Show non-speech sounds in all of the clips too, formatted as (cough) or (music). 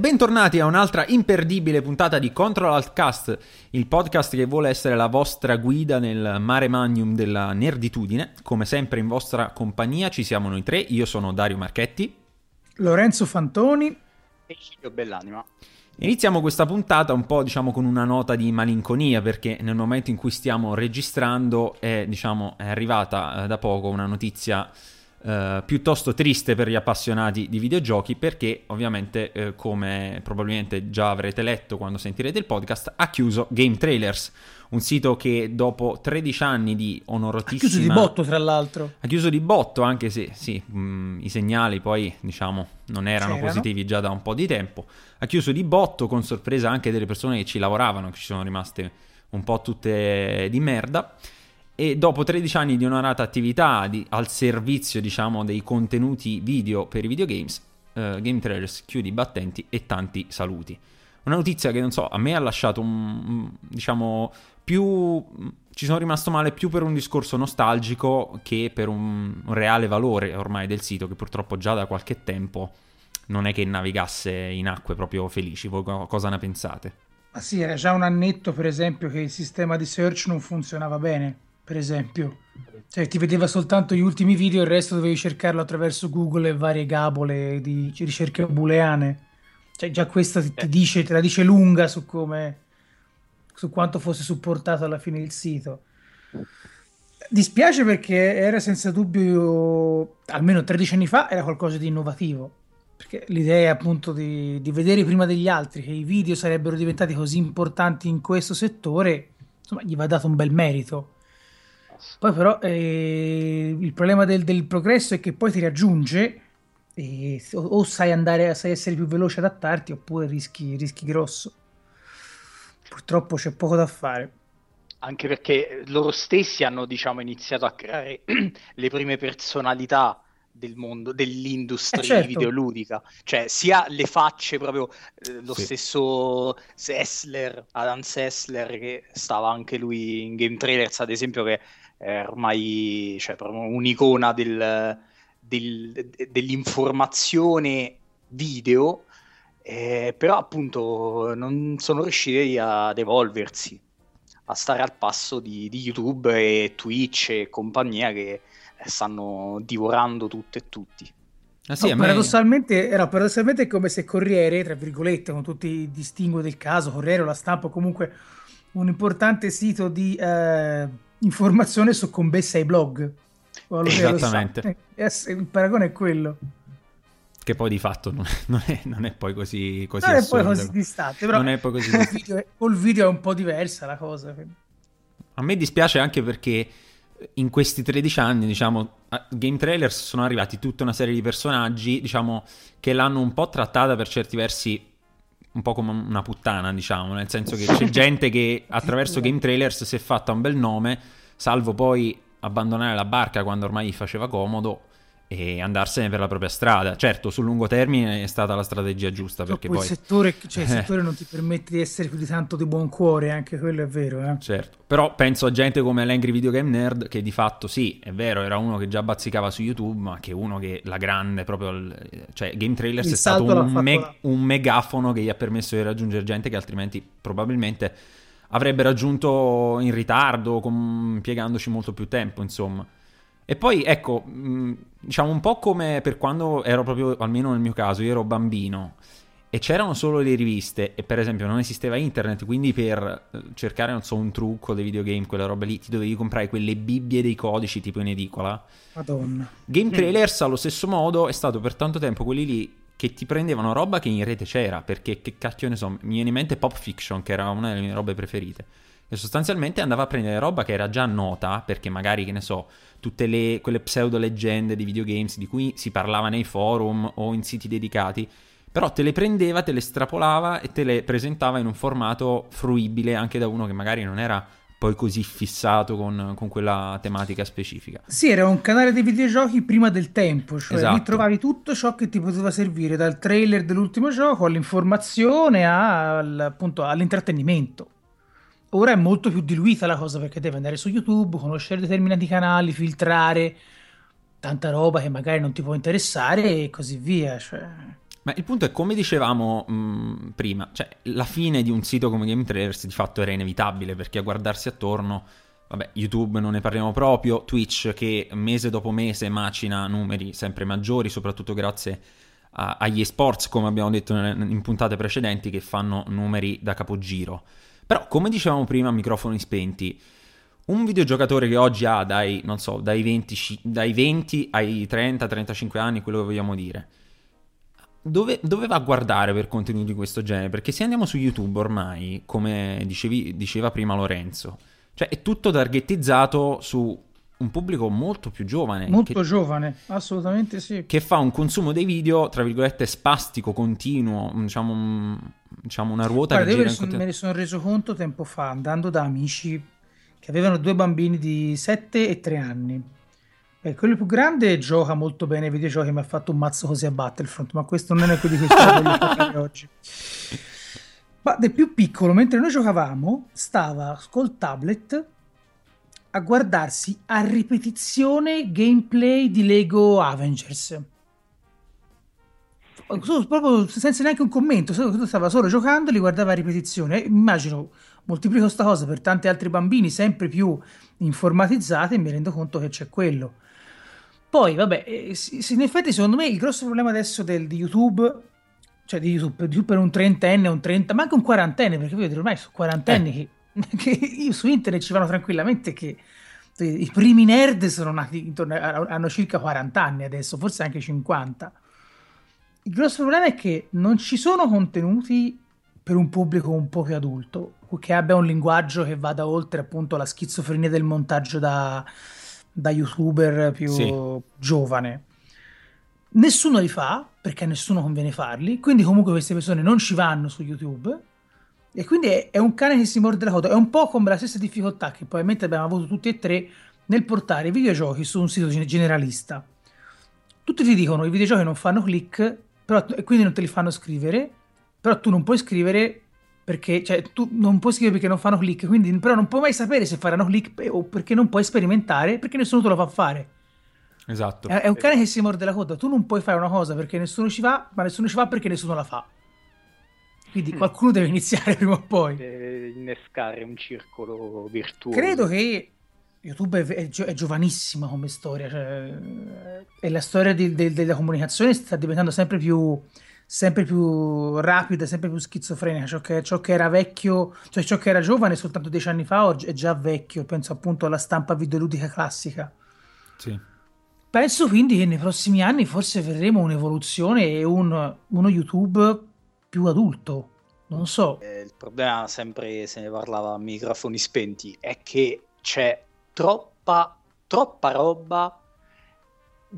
E bentornati a un'altra imperdibile puntata di Control Alt Cast, il podcast che vuole essere la vostra guida nel mare magnum della nerditudine. Come sempre in vostra compagnia ci siamo noi tre, io sono Dario Marchetti, Lorenzo Fantoni e Cilio Bellanima. Iniziamo questa puntata un po' diciamo con una nota di malinconia perché nel momento in cui stiamo registrando è, diciamo, è arrivata eh, da poco una notizia Uh, piuttosto triste per gli appassionati di videogiochi perché ovviamente uh, come probabilmente già avrete letto quando sentirete il podcast ha chiuso Game Trailers un sito che dopo 13 anni di onorotissima ha chiuso di botto tra l'altro. Ha chiuso di botto anche se sì mh, i segnali poi diciamo non erano C'erano. positivi già da un po' di tempo. Ha chiuso di botto con sorpresa anche delle persone che ci lavoravano che ci sono rimaste un po' tutte di merda e dopo 13 anni di onorata attività di, al servizio, diciamo, dei contenuti video per i videogames, uh, Game Trailers chiude i battenti e tanti saluti. Una notizia che, non so, a me ha lasciato un, diciamo, più... ci sono rimasto male più per un discorso nostalgico che per un, un reale valore ormai del sito, che purtroppo già da qualche tempo non è che navigasse in acque proprio felici. Voi cosa ne pensate? Ma sì, era già un annetto, per esempio, che il sistema di search non funzionava bene per esempio. Cioè, ti vedeva soltanto gli ultimi video, il resto dovevi cercarlo attraverso Google e varie gabole di ricerche booleane. Cioè, già questa ti, ti dice, te la dice lunga su come su quanto fosse supportato alla fine il sito. Dispiace perché era senza dubbio, almeno 13 anni fa, era qualcosa di innovativo. Perché l'idea appunto di, di vedere prima degli altri che i video sarebbero diventati così importanti in questo settore, insomma, gli va dato un bel merito. Poi però eh, il problema del, del, progresso è che poi ti raggiunge e o, o, sai andare, sai essere più veloce adattarti oppure rischi, rischi grosso. Purtroppo c'è poco da fare. Anche perché loro stessi hanno diciamo, iniziato a creare (clears throat) le prime personalità del mondo, dell'industria eh certo. videoludica, cioè sia le facce proprio, eh, lo sì. stesso Sessler, Adam Sessler che stava anche lui in Game Trailers ad esempio che è ormai cioè, un'icona del, del, dell'informazione video, eh, però appunto non sono riusciti ad evolversi, a stare al passo di, di YouTube e Twitch e compagnia che stanno divorando tutto e tutti. Ah, sì, no, paradossalmente, era paradossalmente come se Corriere, tra virgolette, con tutti i distinguo del caso, Corriere o la stampa, comunque un importante sito di eh, informazione su commesse ai blog. Esattamente. Eh, il paragone è quello. Che poi di fatto non è, non è, non è poi così, così Non è poi così distante, però non è poi così distante. Video, col video è un po' diversa la cosa. A me dispiace anche perché in questi 13 anni, diciamo, Game Trailers sono arrivati tutta una serie di personaggi, diciamo, che l'hanno un po' trattata per certi versi un po' come una puttana, diciamo, nel senso che (laughs) c'è gente che attraverso Game Trailers si è fatta un bel nome, salvo poi abbandonare la barca quando ormai gli faceva comodo e andarsene per la propria strada. Certo, sul lungo termine è stata la strategia giusta perché poi... Il settore, cioè, il settore non ti permette di essere più di tanto di buon cuore, anche quello è vero. Eh? Certo, però penso a gente come l'Angry Video Game Nerd che di fatto sì, è vero, era uno che già bazzicava su YouTube, ma che uno che la grande proprio... Cioè Game Trailers il è stato un, me- un megafono che gli ha permesso di raggiungere gente che altrimenti probabilmente avrebbe raggiunto in ritardo, com- impiegandoci molto più tempo, insomma. E poi ecco, diciamo un po' come per quando ero proprio, almeno nel mio caso, io ero bambino e c'erano solo le riviste e per esempio non esisteva internet, quindi per eh, cercare, non so, un trucco dei videogame, quella roba lì, ti dovevi comprare quelle bibbie dei codici tipo in edicola. Madonna. Game Trailers allo stesso modo è stato per tanto tempo quelli lì che ti prendevano roba che in rete c'era, perché che cacchio ne so, mi viene in mente Pop Fiction, che era una delle mie robe preferite. E sostanzialmente andava a prendere roba che era già nota, perché magari, che ne so, tutte le, quelle pseudo leggende di videogames di cui si parlava nei forum o in siti dedicati, però te le prendeva, te le strapolava e te le presentava in un formato fruibile anche da uno che magari non era poi così fissato con, con, quella tematica specifica. Sì, era un canale dei videogiochi prima del tempo, cioè esatto. lì trovavi tutto ciò che ti poteva servire, dal trailer dell'ultimo gioco all'informazione al, appunto, all'intrattenimento. Ora è molto più diluita la cosa perché devi andare su YouTube, conoscere determinati canali, filtrare tanta roba che magari non ti può interessare e così via. Cioè... Ma il punto è, come dicevamo mh, prima, cioè la fine di un sito come Game Trailers di fatto era inevitabile perché a guardarsi attorno, vabbè, YouTube non ne parliamo proprio, Twitch che mese dopo mese macina numeri sempre maggiori, soprattutto grazie a, agli esports, come abbiamo detto in, puntate precedenti, che fanno numeri da capogiro. Però, come dicevamo prima, microfoni spenti, un videogiocatore che oggi ha dai, so, dai 20, dai 20 ai 30-35 anni, quello che vogliamo dire dove, dove, va a guardare per contenuti di questo genere? Perché se andiamo su YouTube ormai, come dicevi, diceva prima Lorenzo, cioè è tutto targettizzato su un pubblico molto più giovane. Molto che, giovane, assolutamente sì. Che fa un consumo dei video, tra virgolette, spastico, continuo, diciamo, un, diciamo una ruota Guarda, che gira me ne, sono, me ne sono reso conto tempo fa, andando da amici che avevano due bambini di 7 e 3 anni eh, quello più grande gioca molto bene ai videogiochi, mi ha fatto un mazzo così a Battlefront, ma questo non è quello di cui voglio parlare (laughs) oggi. Ma del più piccolo, mentre noi giocavamo, stava col tablet a guardarsi a ripetizione gameplay di Lego Avengers. Proprio senza neanche un commento, stava solo giocando e li guardava a ripetizione. Immagino moltiplico questa cosa per tanti altri bambini sempre più informatizzati e mi rendo conto che c'è quello. Poi, vabbè, eh, in effetti secondo me il grosso problema adesso del, di YouTube, cioè di YouTube, di YouTube per un trentenne, un trenta, ma anche un quarantenne, perché vedete ormai sono quarantenni eh. che, che io su internet ci vanno tranquillamente che i primi nerd sono nati intorno a, hanno circa 40 anni adesso, forse anche 50. Il grosso problema è che non ci sono contenuti per un pubblico un po' più adulto, che abbia un linguaggio che vada oltre appunto la schizofrenia del montaggio da, da youtuber più sì. giovane. Nessuno li fa perché a nessuno conviene farli, quindi comunque queste persone non ci vanno su YouTube e quindi è, è un cane che si morde la coda, è un po' come la stessa difficoltà che probabilmente abbiamo avuto tutti e tre nel portare i videogiochi su un sito generalista. Tutti ti dicono i videogiochi non fanno click però, e quindi non te li fanno scrivere, però tu non puoi scrivere perché cioè, tu non puoi scrivere perché non fanno click, quindi però non puoi mai sapere se faranno click o perché non puoi sperimentare perché nessuno te lo fa fare. Esatto. È, è un cane che si morde la coda, tu non puoi fare una cosa perché nessuno ci va, ma nessuno ci va perché nessuno la fa. Quindi mm. qualcuno deve iniziare (laughs) prima o poi. Deve innescare un circolo virtuoso. Credo che YouTube è, è, è giovanissima come storia, cioè, e la storia di, de, della comunicazione sta diventando sempre più sempre più rapida, sempre più schizofrenica. Ciò che, ciò che, era vecchio, cioè ciò che era giovane soltanto dieci anni fa, oggi è già vecchio. Penso appunto alla stampa videoludica classica. Sì. Penso quindi che nei prossimi anni forse vedremo un'evoluzione e un, uno YouTube più adulto. Non so. Eh, il problema, sempre se ne parlava a microfoni spenti, è che c'è troppa, troppa roba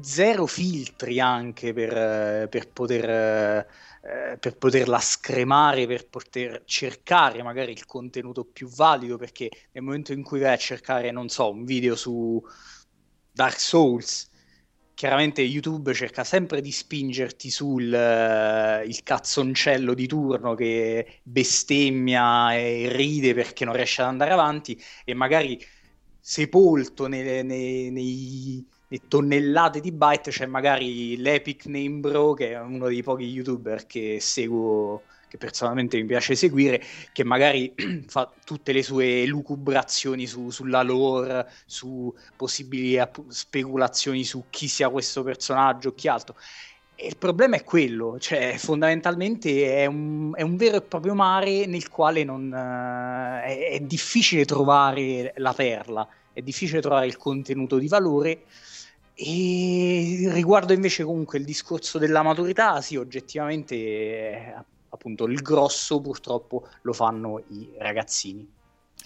zero filtri anche per, per poter eh, per poterla scremare, per poter cercare magari il contenuto più valido, perché nel momento in cui vai a cercare, non so, un video su Dark Souls, chiaramente YouTube cerca sempre di spingerti sul uh, il cazzoncello di turno che bestemmia e ride perché non riesce ad andare avanti e magari sepolto nei, nei, nei di tonnellate di byte c'è magari l'Epic Name Bro che è uno dei pochi youtuber che seguo che personalmente mi piace seguire che magari (clears throat) fa tutte le sue lucubrazioni su, sulla lore su possibili app- speculazioni su chi sia questo personaggio chi altro. E il problema è quello, cioè fondamentalmente è un, è un vero e proprio mare nel quale non, uh, è, è difficile trovare la perla, è difficile trovare il contenuto di valore. E riguardo invece comunque il discorso della maturità, sì, oggettivamente eh, appunto il grosso purtroppo lo fanno i ragazzini.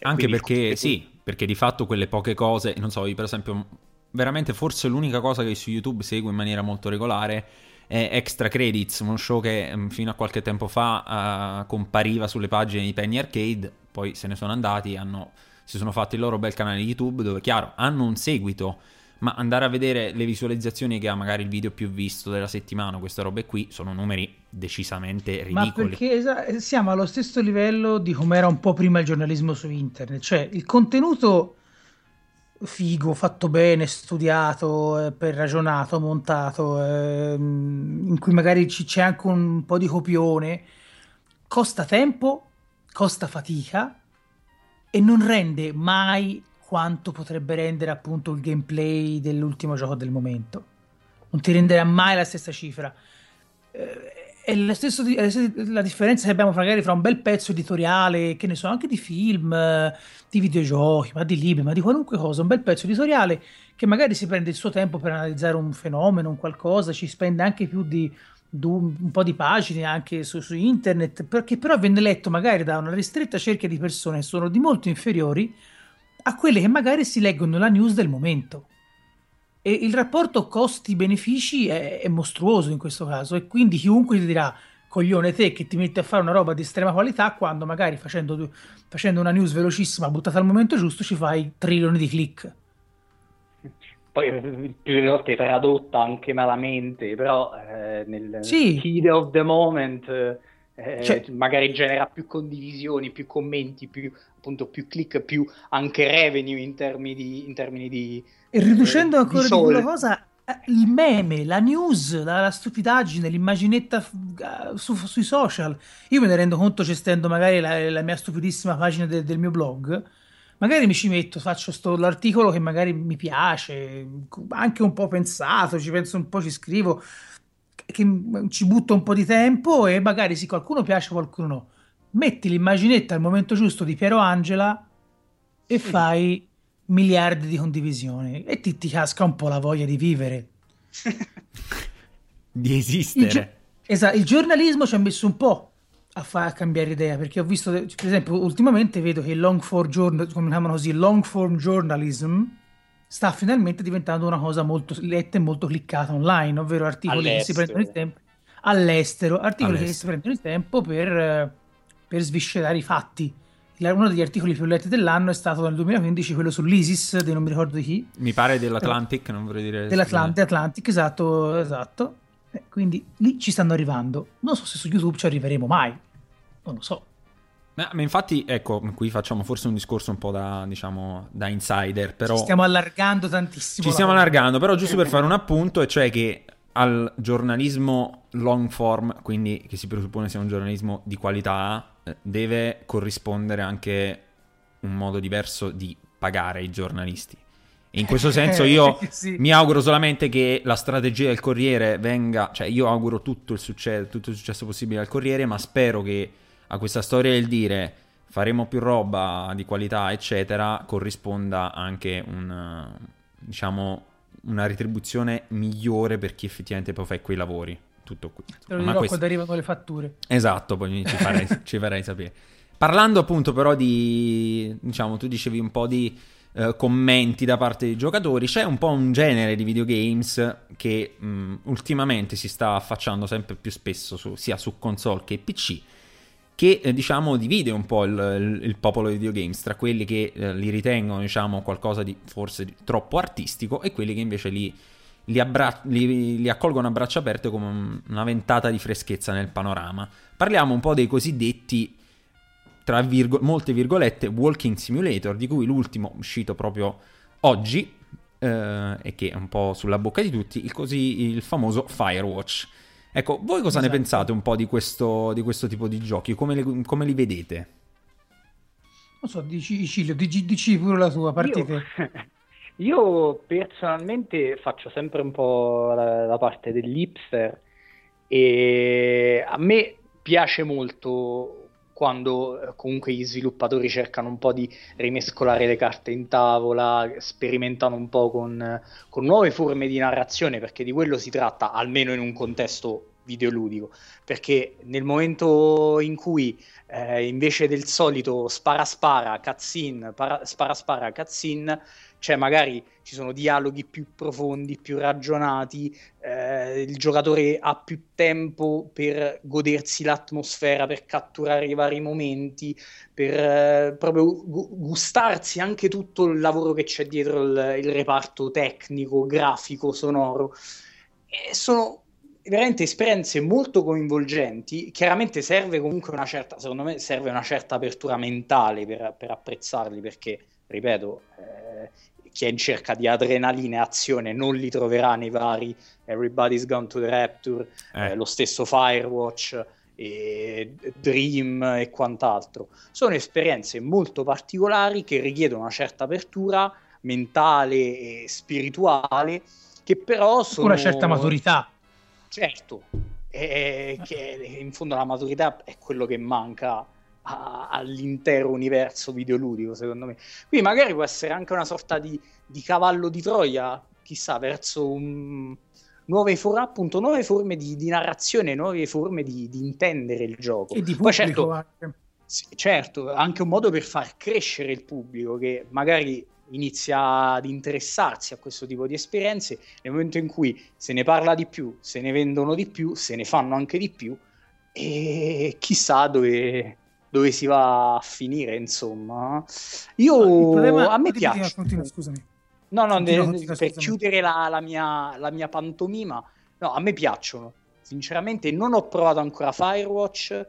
Anche perché sì, perché di fatto quelle poche cose, non so, io per esempio, veramente forse l'unica cosa che su YouTube seguo in maniera molto regolare è Extra Credits, uno show che mm, fino a qualche tempo fa uh, compariva sulle pagine di Penny Arcade, poi se ne sono andati, hanno, si sono fatti il loro bel canale YouTube dove, chiaro, hanno un seguito ma andare a vedere le visualizzazioni che ha magari il video più visto della settimana, queste robe qui, sono numeri decisamente ridicoli. Ma perché es- siamo allo stesso livello di come era un po' prima il giornalismo su internet, cioè il contenuto figo, fatto bene, studiato, eh, ragionato, montato, eh, in cui magari c- c'è anche un po' di copione, costa tempo, costa fatica e non rende mai quanto potrebbe rendere appunto il gameplay dell'ultimo gioco del momento. Non ti renderà mai la stessa cifra. Eh, è la, stessa, la differenza che abbiamo magari fra un bel pezzo editoriale, che ne so, anche di film, di videogiochi, ma di libri, ma di qualunque cosa, un bel pezzo editoriale che magari si prende il suo tempo per analizzare un fenomeno, un qualcosa, ci spende anche più di, un, po' di pagine anche su, su, internet, perché però venne letto magari da una ristretta cerchia di persone che sono di molto inferiori a quelle che magari si leggono la news del momento. E il rapporto costi-benefici è, è mostruoso in questo caso e quindi chiunque ti dirà coglione te che ti metti a fare una roba di estrema qualità quando magari facendo, facendo una news velocissima buttata al momento giusto ci fai trilioni di click. Poi più delle volte tradotta anche malamente, però eh, nel sì. heat of the moment eh, cioè, magari genera più condivisioni, più commenti, più, appunto, più click, più anche revenue in termini di, in termini di e riducendo eh, ancora di, di quella cosa, eh, il meme, la news, la, la stupidaggine, l'immaginetta su, sui social. Io me ne rendo conto gestendo magari la, la mia stupidissima pagina de, del mio blog. Magari mi ci metto, faccio sto, l'articolo che magari mi piace, anche un po' pensato, ci penso un po', ci scrivo, che ci butto un po' di tempo e magari sì, qualcuno piace, qualcuno no. Metti l'immaginetta al momento giusto di Piero Angela e sì. fai miliardi di condivisioni e ti, ti casca un po' la voglia di vivere. (laughs) di esistere. Il, gi- esatto, il giornalismo ci ha messo un po' a, fa- a cambiare idea perché ho visto, per esempio, ultimamente vedo che il long form, journal- come chiamano così, long form journalism sta finalmente diventando una cosa molto letta e molto cliccata online, ovvero articoli all'estero. che si prendono il tempo all'estero, articoli all'estero. che si prendono il tempo per, per sviscerare i fatti uno degli articoli più letti dell'anno è stato nel 2015 quello sull'ISIS, di non mi ricordo di chi. Mi pare dell'Atlantic, non vorrei dire... Dell'Atlantic, Atlantic, esatto, esatto. Eh, quindi lì ci stanno arrivando. Non so se su YouTube ci arriveremo mai, non lo so. Ma, infatti, ecco, qui facciamo forse un discorso un po' da, diciamo, da insider, però... Ci stiamo allargando tantissimo. Ci stiamo allargando, però giusto per (laughs) fare un appunto, e cioè che al giornalismo long form, quindi che si presuppone sia un giornalismo di qualità, eh, deve corrispondere anche un modo diverso di pagare i giornalisti. In questo senso io (laughs) sì. mi auguro solamente che la strategia del Corriere venga, cioè io auguro tutto il, successo, tutto il successo possibile al Corriere, ma spero che a questa storia del dire faremo più roba di qualità, eccetera, corrisponda anche un, diciamo, una retribuzione migliore per chi effettivamente poi fa quei lavori. Tutto qui. Te lo dirò questo... quando arrivano le fatture. Esatto, poi ci farei, (laughs) ci farei sapere. Parlando appunto però di, diciamo, tu dicevi un po' di uh, commenti da parte dei giocatori, c'è un po' un genere di videogames che mh, ultimamente si sta affacciando sempre più spesso su, sia su console che PC, che eh, diciamo divide un po' il, il, il, popolo dei videogames tra quelli che eh, li ritengono diciamo qualcosa di forse troppo artistico e quelli che invece li li, abbra- li, li, accolgono a braccia aperte come una ventata di freschezza nel panorama. Parliamo un po' dei cosiddetti, tra virgo- molte virgolette, walking simulator, di cui l'ultimo uscito proprio oggi, eh, e che è un po' sulla bocca di tutti, il, così, il famoso Firewatch. Ecco, voi cosa esatto. ne pensate un po' di questo, di questo tipo di giochi? Come, le, come li vedete? Non so, dici Cilio, dici, dici pure la tua partita. Io... (laughs) Io personalmente faccio sempre un po' la, la parte dell'hipster e a me piace molto quando eh, comunque gli sviluppatori cercano un po' di rimescolare le carte in tavola, sperimentano un po' con, con, nuove forme di narrazione, perché di quello si tratta, almeno in un contesto videoludico, perché nel momento in cui eh, invece del solito spara spara, cutscene, para, spara spara, cutscene, cioè magari ci sono dialoghi più profondi, più ragionati, eh, il giocatore ha più tempo per godersi l'atmosfera, per catturare i vari momenti, per eh, proprio gustarsi anche tutto il lavoro che c'è dietro il, il reparto tecnico, grafico, sonoro. E sono veramente esperienze molto coinvolgenti. Chiaramente serve comunque una certa, secondo me, serve una certa apertura mentale per, per apprezzarli, perché, ripeto, eh, chi è in cerca di adrenalina e azione non li troverà nei vari Everybody's Gone to the Rapture, eh. Eh, lo stesso Firewatch, e Dream e quant'altro. Sono esperienze molto particolari che richiedono una certa apertura mentale e spirituale, che però sono... Una certa maturità. Certo, e che in fondo la maturità è quello che manca a, all'intero universo videoludico, secondo me. Qui magari può essere anche una sorta di, di cavallo di Troia, chissà, verso un, nuove, for- appunto, nuove forme di, di, narrazione, nuove forme di, di, intendere il gioco. E di pubblico Poi, certo, anche. Sì, certo, anche un modo per far crescere il pubblico che magari inizia ad interessarsi a questo tipo di esperienze nel momento in cui se ne parla di più, se ne vendono di più, se ne fanno anche di più e chissà dove, dove si va a finire, insomma. Io problema... a me piace. Continua, scusami. No, no, continua, de, continua, per chiudere la, la, mia, la mia pantomima, no, a me piacciono. Sinceramente, non ho provato ancora Firewatch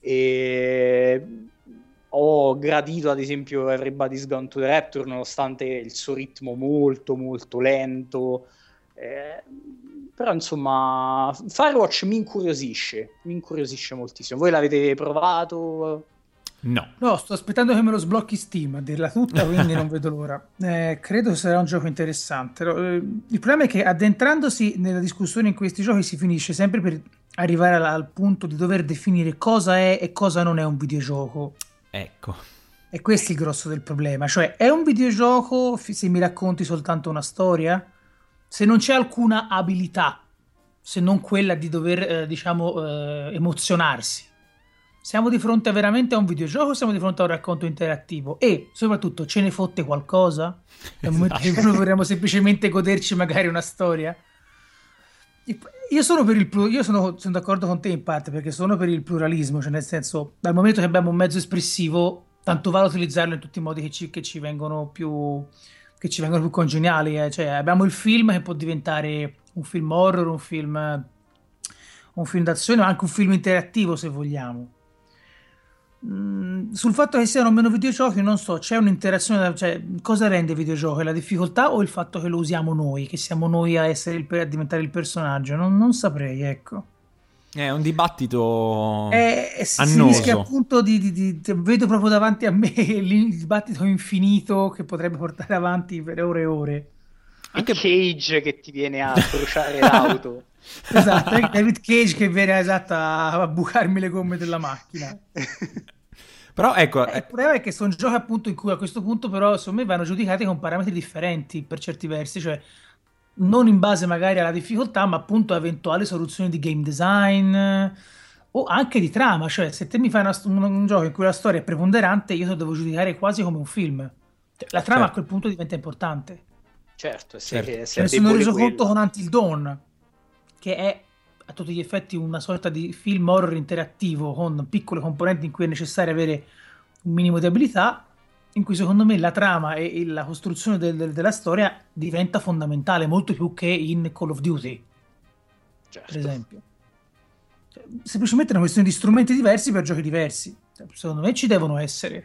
e ho gradito ad esempio Everybody's Gone to the Rapture nonostante il suo ritmo molto molto lento eh, però insomma, Firewatch mi incuriosisce, mi incuriosisce moltissimo. Voi l'avete provato? No. No, sto aspettando che me lo sblocchi Steam, a dirla tutta, quindi non (laughs) vedo l'ora. Eh, credo sarà un gioco interessante. Eh, il problema è che addentrandosi nella discussione in questi giochi si finisce sempre per arrivare al punto di dover definire cosa è e cosa non è un videogioco. Ecco. E questo è il grosso del problema. Cioè, è un videogioco se mi racconti soltanto una storia? se non c'è alcuna abilità, se non quella di dover, eh, diciamo, eh, emozionarsi. Siamo di fronte veramente a un videogioco o siamo di fronte a un racconto interattivo? E soprattutto ce ne fotte qualcosa? Nel momento in cui noi vorremmo semplicemente goderci magari una storia? Io sono per il io sono, sono, d'accordo con te in parte perché sono per il pluralismo, cioè nel senso, dal momento che abbiamo un mezzo espressivo, tanto vale utilizzarlo in tutti i modi che ci, che ci vengono più, che ci vengono più congeniali. Eh. Cioè, abbiamo il film che può diventare un film horror, un film, un film d'azione, ma anche un film interattivo se vogliamo. Mm, sul fatto che siano meno videogiochi, non so, c'è un'interazione, cioè, cosa rende il videogioco? La difficoltà o il fatto che lo usiamo noi, che siamo noi a, essere il, a diventare il personaggio? Non, non saprei, ecco. È un dibattito eh, si, annoso. Si rischia appunto di, di, di, Vedo proprio davanti a me (laughs) il dibattito infinito che potrebbe portare avanti per ore e ore. Anche Cage che ti viene a bruciare (laughs) l'auto. esatto, David Cage che viene esatto, a bucarmi le gomme della macchina. (laughs) Però ecco... Eh, il problema è che sono giochi appunto in cui a questo punto però secondo me vanno giudicati con parametri differenti per certi versi, cioè non in base magari alla difficoltà, ma appunto a eventuali soluzioni di game design o anche di trama. Cioè, se te mi fai una, un, un, gioco in cui la storia è preponderante, io lo devo giudicare quasi come un film. Cioè, la trama certo. a quel punto diventa importante. Certo, se, certo. se me sono reso quello. conto con Until Dawn, che è a tutti gli effetti una sorta di film horror interattivo con piccole componenti in cui è necessario avere un minimo di abilità in cui secondo me la trama e la costruzione del, del, della storia diventa fondamentale, molto più che in Call of Duty, certo. per esempio. Cioè, semplicemente è una questione di strumenti diversi per giochi diversi. Cioè, secondo me ci devono essere.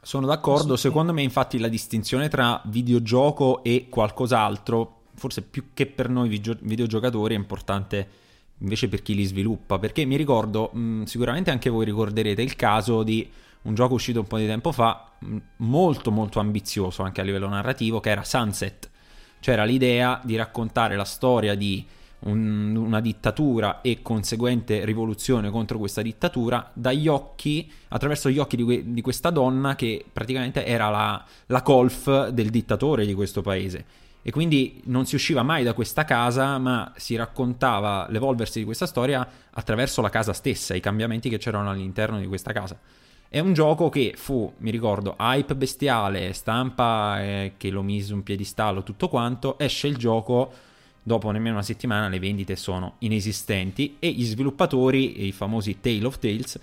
Sono d'accordo, secondo me infatti la distinzione tra videogioco e qualcos'altro, forse più che per noi videogiocatori, è importante invece per chi li sviluppa, perché mi ricordo, mh, sicuramente anche voi ricorderete il caso di un gioco uscito un po' di tempo fa, molto molto ambizioso anche a livello narrativo, che era Sunset. C'era l'idea di raccontare la storia di un, una dittatura e conseguente rivoluzione contro questa dittatura dagli occhi, attraverso gli occhi di, que- di questa donna che praticamente era la, la colf del dittatore di questo paese. E quindi non si usciva mai da questa casa, ma si raccontava l'evolversi di questa storia attraverso la casa stessa, i cambiamenti che c'erano all'interno di questa casa. È un gioco che fu, mi ricordo, hype bestiale, stampa eh, che lo mise un piedistallo, tutto quanto. Esce il gioco, dopo nemmeno una settimana le vendite sono inesistenti e gli sviluppatori, i famosi Tale of Tales,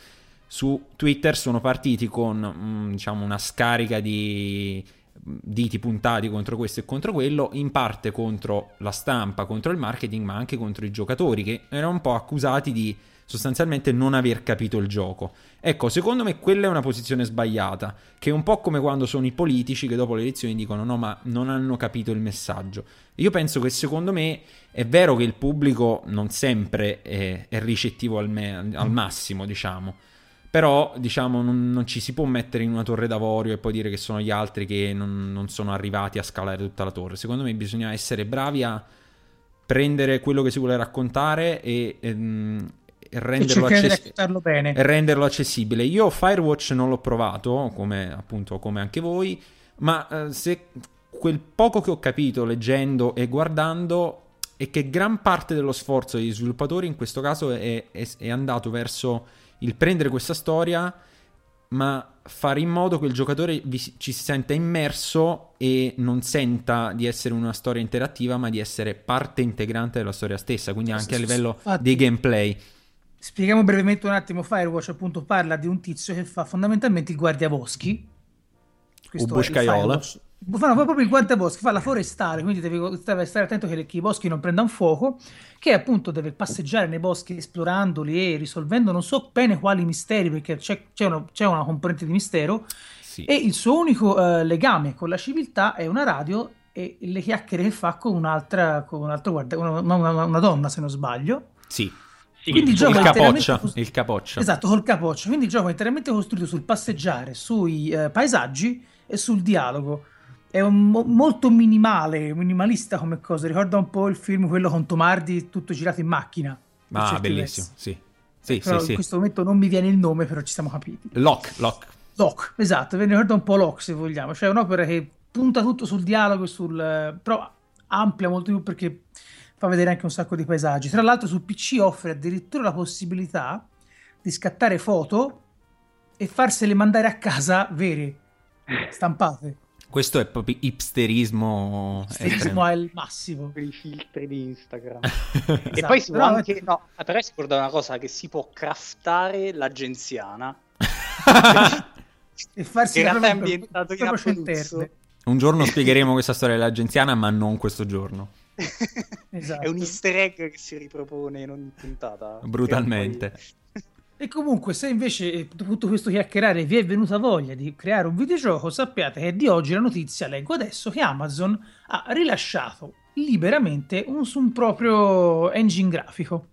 su Twitter sono partiti con mm, diciamo, una scarica di diti puntati contro questo e contro quello, in parte contro la stampa, contro il marketing, ma anche contro i giocatori che erano un po' accusati di sostanzialmente non aver capito il gioco. Ecco, secondo me quella è una posizione sbagliata, che è un po' come quando sono i politici che dopo le elezioni dicono no, ma non hanno capito il messaggio. Io penso che secondo me è vero che il pubblico non sempre è, è ricettivo al, me, al massimo, diciamo però, diciamo, non, non, ci si può mettere in una torre d'avorio e poi dire che sono gli altri che non, non sono arrivati a scalare tutta la torre. Secondo me bisogna essere bravi a prendere quello che si vuole raccontare e, ehm, e, renderlo, access- e renderlo, accessibile. Io Firewatch non l'ho provato, come appunto come anche voi, ma eh, se quel poco che ho capito leggendo e guardando è che gran parte dello sforzo degli sviluppatori in questo caso è, è, è andato verso il prendere questa storia, ma fare in modo che il giocatore vi, ci si senta immerso e non senta di essere una storia interattiva, ma di essere parte integrante della storia stessa, quindi anche a livello Infatti, dei gameplay. Spieghiamo brevemente un attimo, Firewatch appunto parla di un tizio che fa fondamentalmente il guardiaboschi. Questo o Buscaiola fanno proprio il guantaboschi, fa la forestale, quindi devi stare attento che, i boschi non prendano fuoco, che appunto deve passeggiare nei boschi esplorandoli e risolvendo non so bene quali misteri, perché c'è, c'è, una, c'è una, componente di mistero, sì. e il suo unico uh, legame con la civiltà è una radio e le chiacchiere che fa con un'altra, con un guarda, una, una, una donna se non sbaglio. Sì. Sì, Quindi il, gioco il capoccia, costru- il capoccia. Esatto, col capoccia. Quindi il gioco è interamente costruito sul passeggiare, sui uh, paesaggi e sul dialogo è un, molto minimale, minimalista come cosa. Ricorda un po' il film quello con Tomardi, tutto girato in macchina. Ah, bellissimo, sì. Sì, però sì, in questo momento non mi viene il nome, però ci siamo capiti. Lock, Lock. Lock, esatto, mi ricorda un po' Lock se vogliamo. Cioè un'opera che punta tutto sul dialogo, sul, però amplia molto più perché fa vedere anche un sacco di paesaggi. Tra l'altro su PC offre addirittura la possibilità di scattare foto e farsele mandare a casa vere, (laughs) stampate. Questo è proprio hipsterismo. Hipsterismo è il massimo. Per i filtri di Instagram. (laughs) esatto. E poi si può Però anche... No, però ricorda una cosa, che si può craftare l'agenziana. (laughs) e farsi in realtà è ambientato in Abruzzo. Un giorno spiegheremo questa storia dell'agenziana, ma non questo giorno. esatto. (laughs) È un easter egg che si ripropone in ogni puntata. Brutalmente. E comunque, se invece eh, dopo tutto questo chiacchierare vi è venuta voglia di creare un videogioco, sappiate che di oggi la notizia leggo adesso che Amazon ha rilasciato liberamente un, un proprio engine grafico.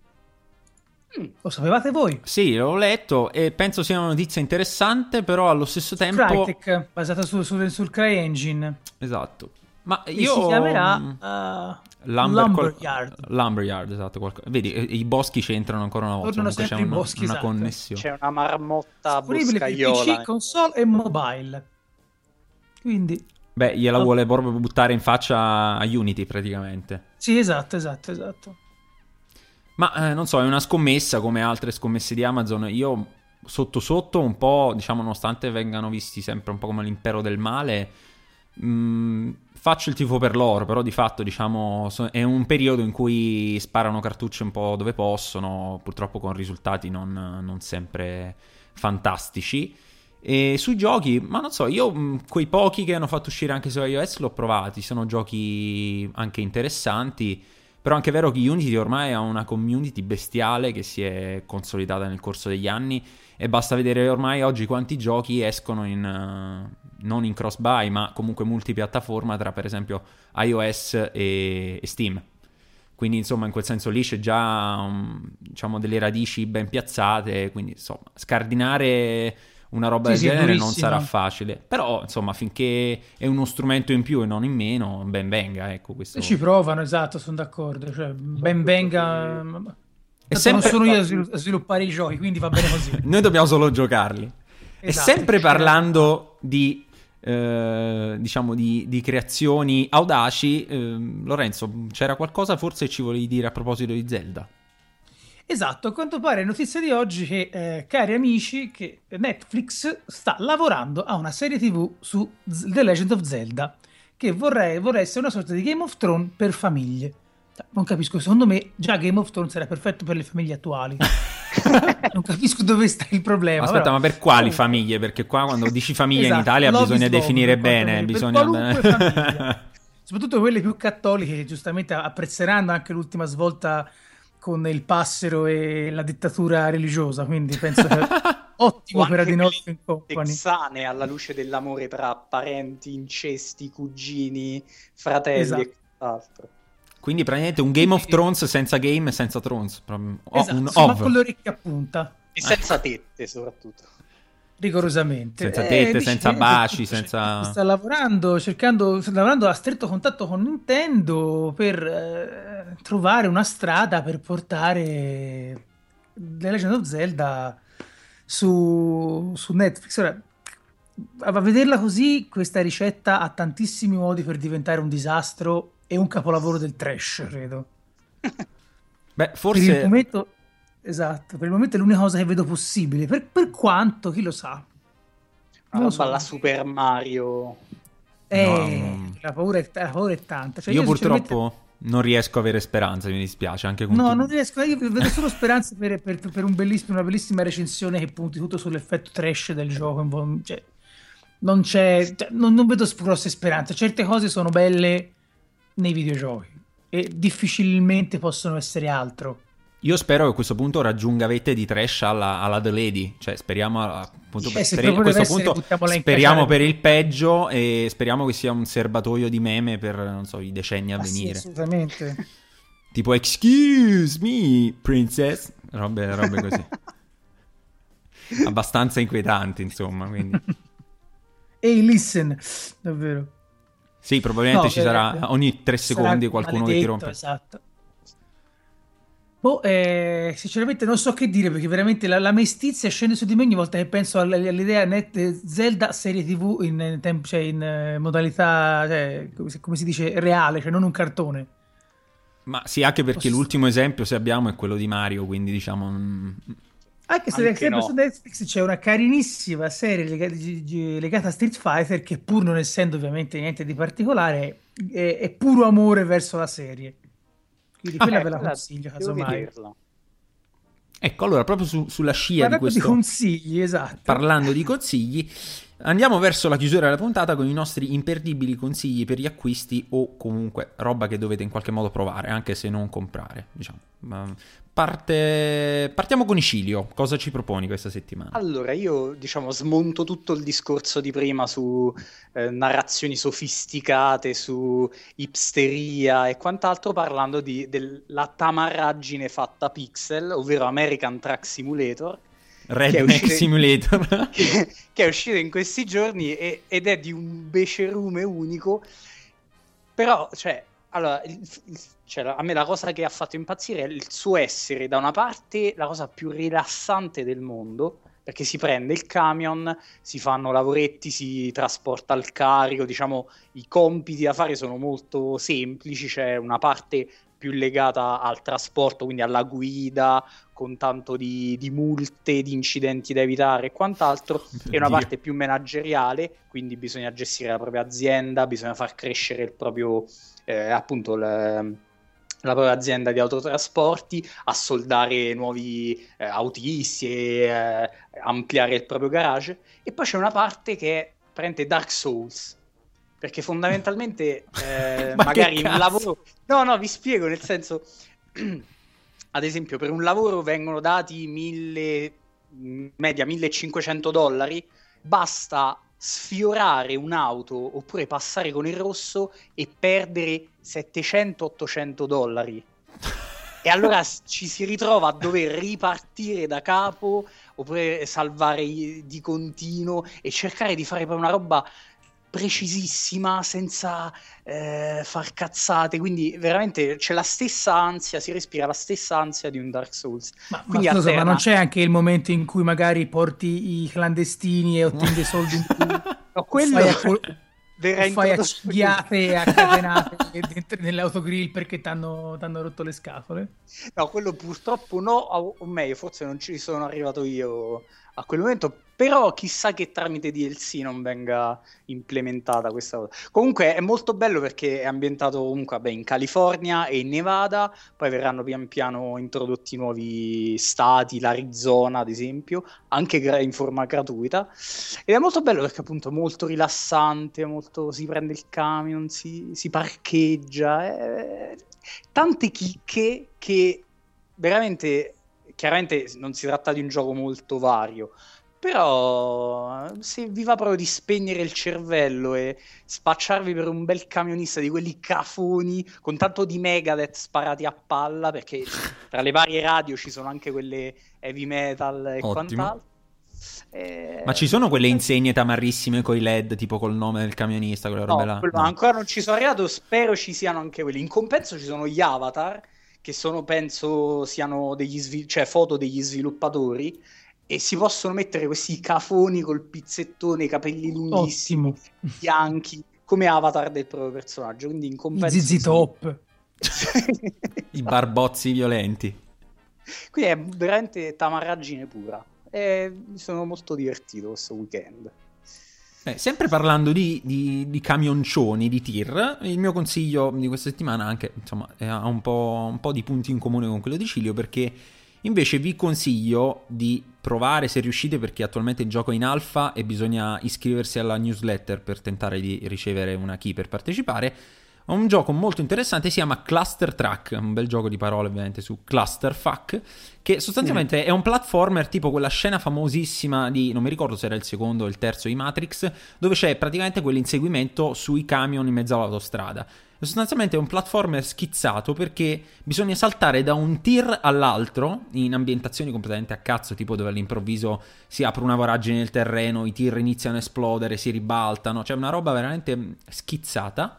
Mm, lo sapevate voi? Sì, l'ho letto e penso sia una notizia interessante, però allo stesso tempo... Crytek, basata su, su, sul CryEngine. Esatto. Ma io... si chiamerà... Uh, Lumber, Lumberyard. Qual... Lumberyard, esatto. Qualco... Vedi, i boschi c'entrano ancora una volta. Tornano sempre c'è una, boschi, una esatto. connessione. C'è una marmotta boscaiola. PC, console e mobile. Quindi... Beh, gliela vuole proprio buttare in faccia a Unity praticamente. Sì, esatto, esatto, esatto. Ma eh, non so, è una scommessa come altre scommesse di Amazon. Io sotto sotto un po', diciamo, nonostante vengano visti sempre un po' come l'impero del male, mh, mm, faccio il tifo per loro, però di fatto diciamo è un periodo in cui sparano cartucce un po' dove possono, purtroppo con risultati non, non sempre fantastici. E sui giochi, ma non so, io mm, quei pochi che hanno fatto uscire anche su iOS l'ho provati, sono giochi anche interessanti, però anche è vero che Unity ormai ha una community bestiale che si è consolidata nel corso degli anni e basta vedere ormai oggi quanti giochi escono in, non in cross buy ma comunque multipiattaforma tra per esempio iOS e, e Steam. Quindi insomma in quel senso lì c'è già um, diciamo delle radici ben piazzate quindi insomma scardinare una roba sì, del genere non sarà facile. Però insomma finché è uno strumento in più e non in meno ben venga ecco questo... ci provano esatto sono d'accordo cioè, ben venga è sempre... Non sono io a sviluppare i giochi, quindi va bene così. (laughs) Noi dobbiamo solo giocarli. Esatto, e sempre parlando di, eh, diciamo, di, di, creazioni audaci, eh, Lorenzo, c'era qualcosa forse ci volevi dire a proposito di Zelda? Esatto, a quanto pare è notizia di oggi che, eh, cari amici, che Netflix sta lavorando a una serie tv su The Legend of Zelda, che vorrei, vorrei essere una sorta di Game of Thrones per famiglie. Non capisco, secondo me già Game of Thrones era perfetto per le famiglie attuali. (laughs) (laughs) non capisco dove sta il problema. Aspetta, però... ma per quali famiglie? Perché qua quando dici famiglia esatto, in Italia bisogna definire love, bene. Bisogna... Soprattutto quelle più cattoliche che giustamente apprezzeranno anche l'ultima svolta con il passero e la dittatura religiosa, quindi penso che (laughs) ottimo per Adinolfi in Company. Sane alla luce dell'amore tra parenti, incesti, cugini, fratelli esatto. e quant'altro. Quindi praticamente un Game of Thrones senza game e senza Thrones. Esatto, un ma con l'orecchia a punta. E senza tette soprattutto rigorosamente. Senza tette, eh, senza baci, (laughs) senza... Sta lavorando, cercando, sta lavorando a stretto contatto con Nintendo per eh, trovare una strada per portare The Legend of Zelda su, su Netflix. Ora, a vederla così, questa ricetta ha tantissimi modi per diventare un disastro e un capolavoro del trash, credo. (laughs) Beh, forse... Per il momento Esatto, per il momento è l'unica cosa che vedo possibile. Per, per quanto, chi lo sa? Non lo so. la Super Mario. Eh, no. la, paura è, la, paura è, tanta. Cioè, io, io purtroppo non riesco a avere speranze, mi dispiace. Anche con no, non riesco. Io vedo solo speranze per, per, per un una bellissima recensione che punti tutto sull'effetto trash del gioco. Cioè, non c'è. Cioè, non, non vedo grosse speranze. Certe cose sono belle nei videogiochi e difficilmente possono essere altro. Io spero che a questo punto raggiunga vette di trash alla, alla The Lady, cioè speriamo appunto per, per il, questo punto speriamo per il peggio e speriamo che sia un serbatoio di meme per non so i decenni a ah, venire. Sì, assolutamente. (laughs) tipo excuse me princess, robe, robe così. (laughs) Abbastanza inquietanti, insomma, quindi. Ehi, listen, davvero. Sì, probabilmente no, ci sarà ogni tre secondi qualcuno che ti rompe. Esatto. Boh, eh, sinceramente non so che dire perché veramente la, la, mestizia scende su di me ogni volta che penso all'idea net Zelda serie tv in, in, temp- cioè in uh, modalità, cioè, come, si dice, reale, cioè non un cartone. Ma sì, anche perché Posso... l'ultimo esempio, se abbiamo, è quello di Mario, quindi diciamo... Anche se anche no. su Netflix c'è una carinissima serie legata, legata, a Street Fighter che pur non essendo ovviamente niente di particolare è, è puro amore verso la serie. Quindi quella ah, ve la consiglio, casomai. Ecco, allora, proprio su, sulla scia di questo... di consigli, esatto. Parlando di consigli, andiamo verso la chiusura della puntata con i nostri imperdibili consigli per gli acquisti o comunque roba che dovete in qualche modo provare, anche se non comprare, diciamo. Parte... Partiamo con Icilio, cosa ci proponi questa settimana? Allora, io diciamo smonto tutto il discorso di prima su eh, narrazioni sofisticate, su hipsteria e quant'altro, parlando della tamarraggine fatta pixel, ovvero American Truck Simulator. Redneck Simulator. (laughs) che, che, è uscito in questi giorni e, ed è di un becerume unico, però, cioè, allora, il, il, cioè, a me la cosa che ha fatto impazzire è il suo essere, da una parte, la cosa più rilassante del mondo, perché si prende il camion, si fanno lavoretti, si trasporta il carico, diciamo, i compiti da fare sono molto semplici, c'è una parte più legata al trasporto, quindi alla guida, con tanto di, di multe, di incidenti da evitare e quant'altro, (laughs) e una parte più manageriale, quindi bisogna gestire la propria azienda, bisogna far crescere il proprio, eh, appunto, le, la propria azienda di autotrasporti, assoldare nuovi eh, autisti e eh, ampliare il proprio garage. E poi c'è una parte che è prende Dark Souls. Perché fondamentalmente (laughs) eh, Ma magari un lavoro... No, no, vi spiego, nel senso... (clears throat) ad esempio, per un lavoro vengono dati mille, media 1500 dollari, basta sfiorare un'auto oppure passare con il rosso e perdere 700-800 dollari. (laughs) E allora ci si ritrova a dover ripartire da capo oppure salvare di continuo e cercare di fare poi una roba precisissima senza eh, far cazzate. Quindi veramente c'è la stessa ansia si respira la stessa ansia di un Dark Souls. Ma, ma, scusa, ma non c'è anche il momento in cui magari porti i clandestini e ottieni soldi in più? (laughs) No, quello fai, a, Verrà fai accigliate a catenate nell'autogrill perché ti hanno rotto le scatole? No quello purtroppo no o meglio forse non ci sono arrivato io a quel momento, però chissà che tramite DLC non venga implementata questa cosa. Comunque è molto bello perché è ambientato comunque vabbè, in California e in Nevada, poi verranno pian piano introdotti nuovi stati, l'Arizona ad esempio, anche in forma gratuita. Ed è molto bello perché appunto è molto rilassante, molto... si prende il camion, si, si parcheggia, è... tante chicche che veramente, chiaramente non si tratta di un gioco molto vario, però se vi va proprio di spegnere il cervello e spacciarvi per un bel camionista di quelli cafoni con tanto di Megadeth sparati a palla, perché (laughs) tra le varie radio ci sono anche quelle heavy metal e Ottimo. quant'altro. Eh... Ma ci sono quelle insegne tamarrissime con i LED, tipo col nome del camionista, quelle robe là? No. Ancora non ci sono arrivato, spero ci siano anche quelli. In compenso ci sono gli avatar, che sono, penso, siano degli svil- cioè, foto degli sviluppatori e si possono mettere questi cafoni col pizzettone, i capelli lunghissimi, Ottimo. bianchi, come avatar del proprio personaggio. Quindi in compenso... Zizi top. (laughs) I barbozzi violenti. Quindi è veramente tamarraggine pura. E mi sono molto divertito questo weekend. Eh, sempre parlando di, di, di, camioncioni, di tir, il mio consiglio di questa settimana anche, insomma, ha un po', un po' di punti in comune con quello di Cilio perché Invece vi consiglio di provare se riuscite perché attualmente il gioco è in alfa e bisogna iscriversi alla newsletter per tentare di ricevere una key per partecipare. Un gioco molto interessante, si chiama Cluster Track, un bel gioco di parole ovviamente su Clusterfuck, che sostanzialmente mm. è un platformer tipo quella scena famosissima di, non mi ricordo se era il secondo o il terzo di Matrix, dove c'è praticamente quell'inseguimento sui camion in mezzo all'autostrada. Sostanzialmente è un platformer schizzato perché bisogna saltare da un tir all'altro in ambientazioni completamente a cazzo, tipo dove all'improvviso si apre una voragine nel terreno, i tir iniziano a esplodere, si ribaltano, cioè una roba veramente schizzata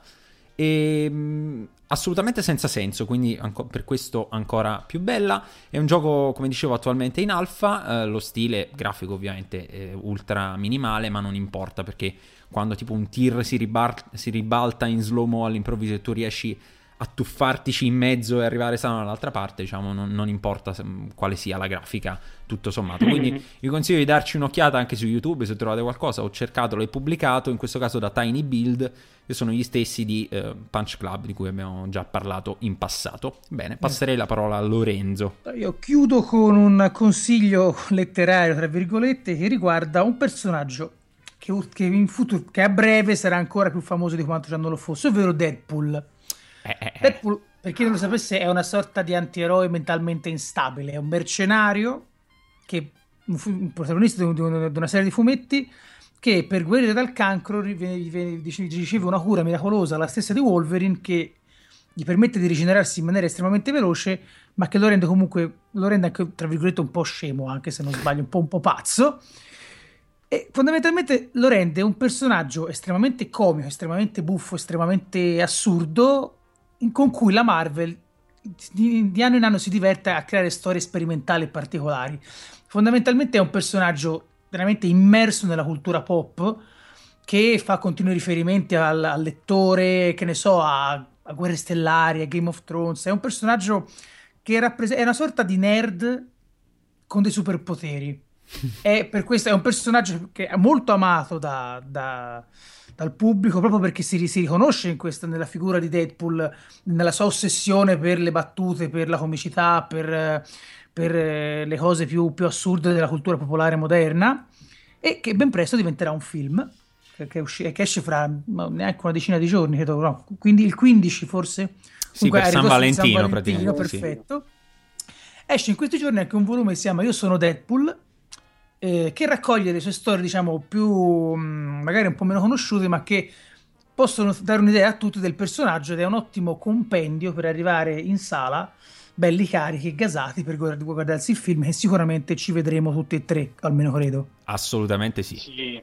e mh, assolutamente senza senso, quindi anco- per questo ancora più bella. È un gioco, come dicevo, attualmente in alfa, eh, lo stile grafico ovviamente è ultra minimale, ma non importa perché quando tipo un tir si, ribar- si ribalta in slow-mo all'improvviso e tu riesci a tuffartici in mezzo e arrivare sano dall'altra parte, diciamo, non, non importa se, quale sia la grafica, tutto sommato. Quindi (laughs) vi consiglio di darci un'occhiata anche su YouTube se trovate qualcosa. Ho cercato, l'ho pubblicato, in questo caso da Tiny Build, che sono gli stessi di eh, Punch Club, di cui abbiamo già parlato in passato. Bene, passerei la parola a Lorenzo. Io chiudo con un consiglio letterario, tra virgolette, che riguarda un personaggio che, che, in futuro, che a breve sarà ancora più famoso di quanto già non lo fosse, ovvero Deadpool. Eh, eh, eh. Deadpool, per chi non lo sapesse, è una sorta di antieroe mentalmente instabile, è un mercenario che un protagonista di, una serie di fumetti che per guarire dal cancro riceve una cura miracolosa, la stessa di Wolverine, che gli permette di rigenerarsi in maniera estremamente veloce, ma che lo rende comunque, lo rende anche, tra virgolette, un po' scemo, anche se non sbaglio, un po', un po pazzo. E fondamentalmente lo rende un personaggio estremamente comico, estremamente buffo, estremamente assurdo, con cui la Marvel di, di anno in anno si diverte a creare storie sperimentali e particolari. Fondamentalmente è un personaggio veramente immerso nella cultura pop che fa continui riferimenti al, al lettore, che ne so, a, a, Guerre Stellari, a Game of Thrones. È un personaggio che rappresenta, è una sorta di nerd con dei superpoteri e per questo è un personaggio che è molto amato da, da, dal pubblico proprio perché si, si riconosce in questa, nella figura di Deadpool, nella sua ossessione per le battute, per la comicità, per, per eh, le cose più, più, assurde della cultura popolare moderna e che ben presto diventerà un film che, usci- che esce fra neanche una decina di giorni, credo, no, quindi il 15 forse. Sì, Comunque, per San Valentino, San Valentino perfetto. Sì. Esce in questi giorni anche un volume che si chiama Io sono Deadpool eh, che raccoglie le sue storie, diciamo, più mm, magari un po' meno conosciute, ma che possono dare un'idea a tutti del personaggio ed è un ottimo compendio per arrivare in sala belli carichi e gasati per guardarsi il film e sicuramente ci vedremo tutti e tre, almeno credo. Assolutamente sì. sì.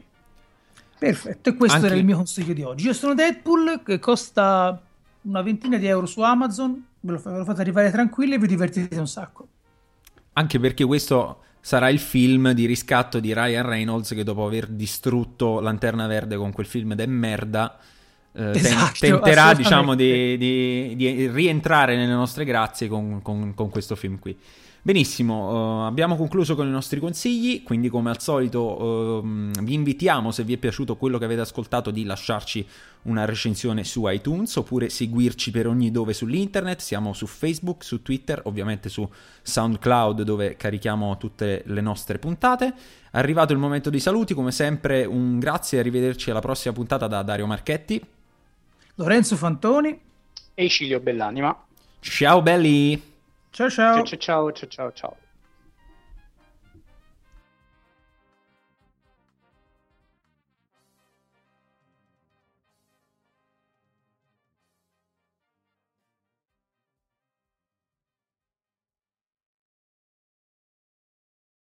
Perfetto, e questo Anche... era il mio consiglio di oggi. Io sono Deadpool, che costa una ventina di euro su Amazon, ve lo, ve lo fate arrivare tranquilli e vi divertite un sacco. Anche perché questo sarà il film di riscatto di Ryan Reynolds che dopo aver distrutto Lanterna Verde con quel film de merda eh, esatto, tenterà diciamo di, di, di, rientrare nelle nostre grazie con, con, con questo film qui. Benissimo, uh, abbiamo concluso con i nostri consigli, quindi come al solito uh, vi invitiamo, se vi è piaciuto quello che avete ascoltato, di lasciarci una recensione su iTunes oppure seguirci per ogni dove sull'internet, siamo su Facebook, su Twitter, ovviamente su SoundCloud dove carichiamo tutte le nostre puntate. È arrivato il momento dei saluti, come sempre un grazie e arrivederci alla prossima puntata da Dario Marchetti, Lorenzo Fantoni e Cilio Bellanima. Ciao belli! Ciao ciao. Ciao ciao ciao ciao ciao.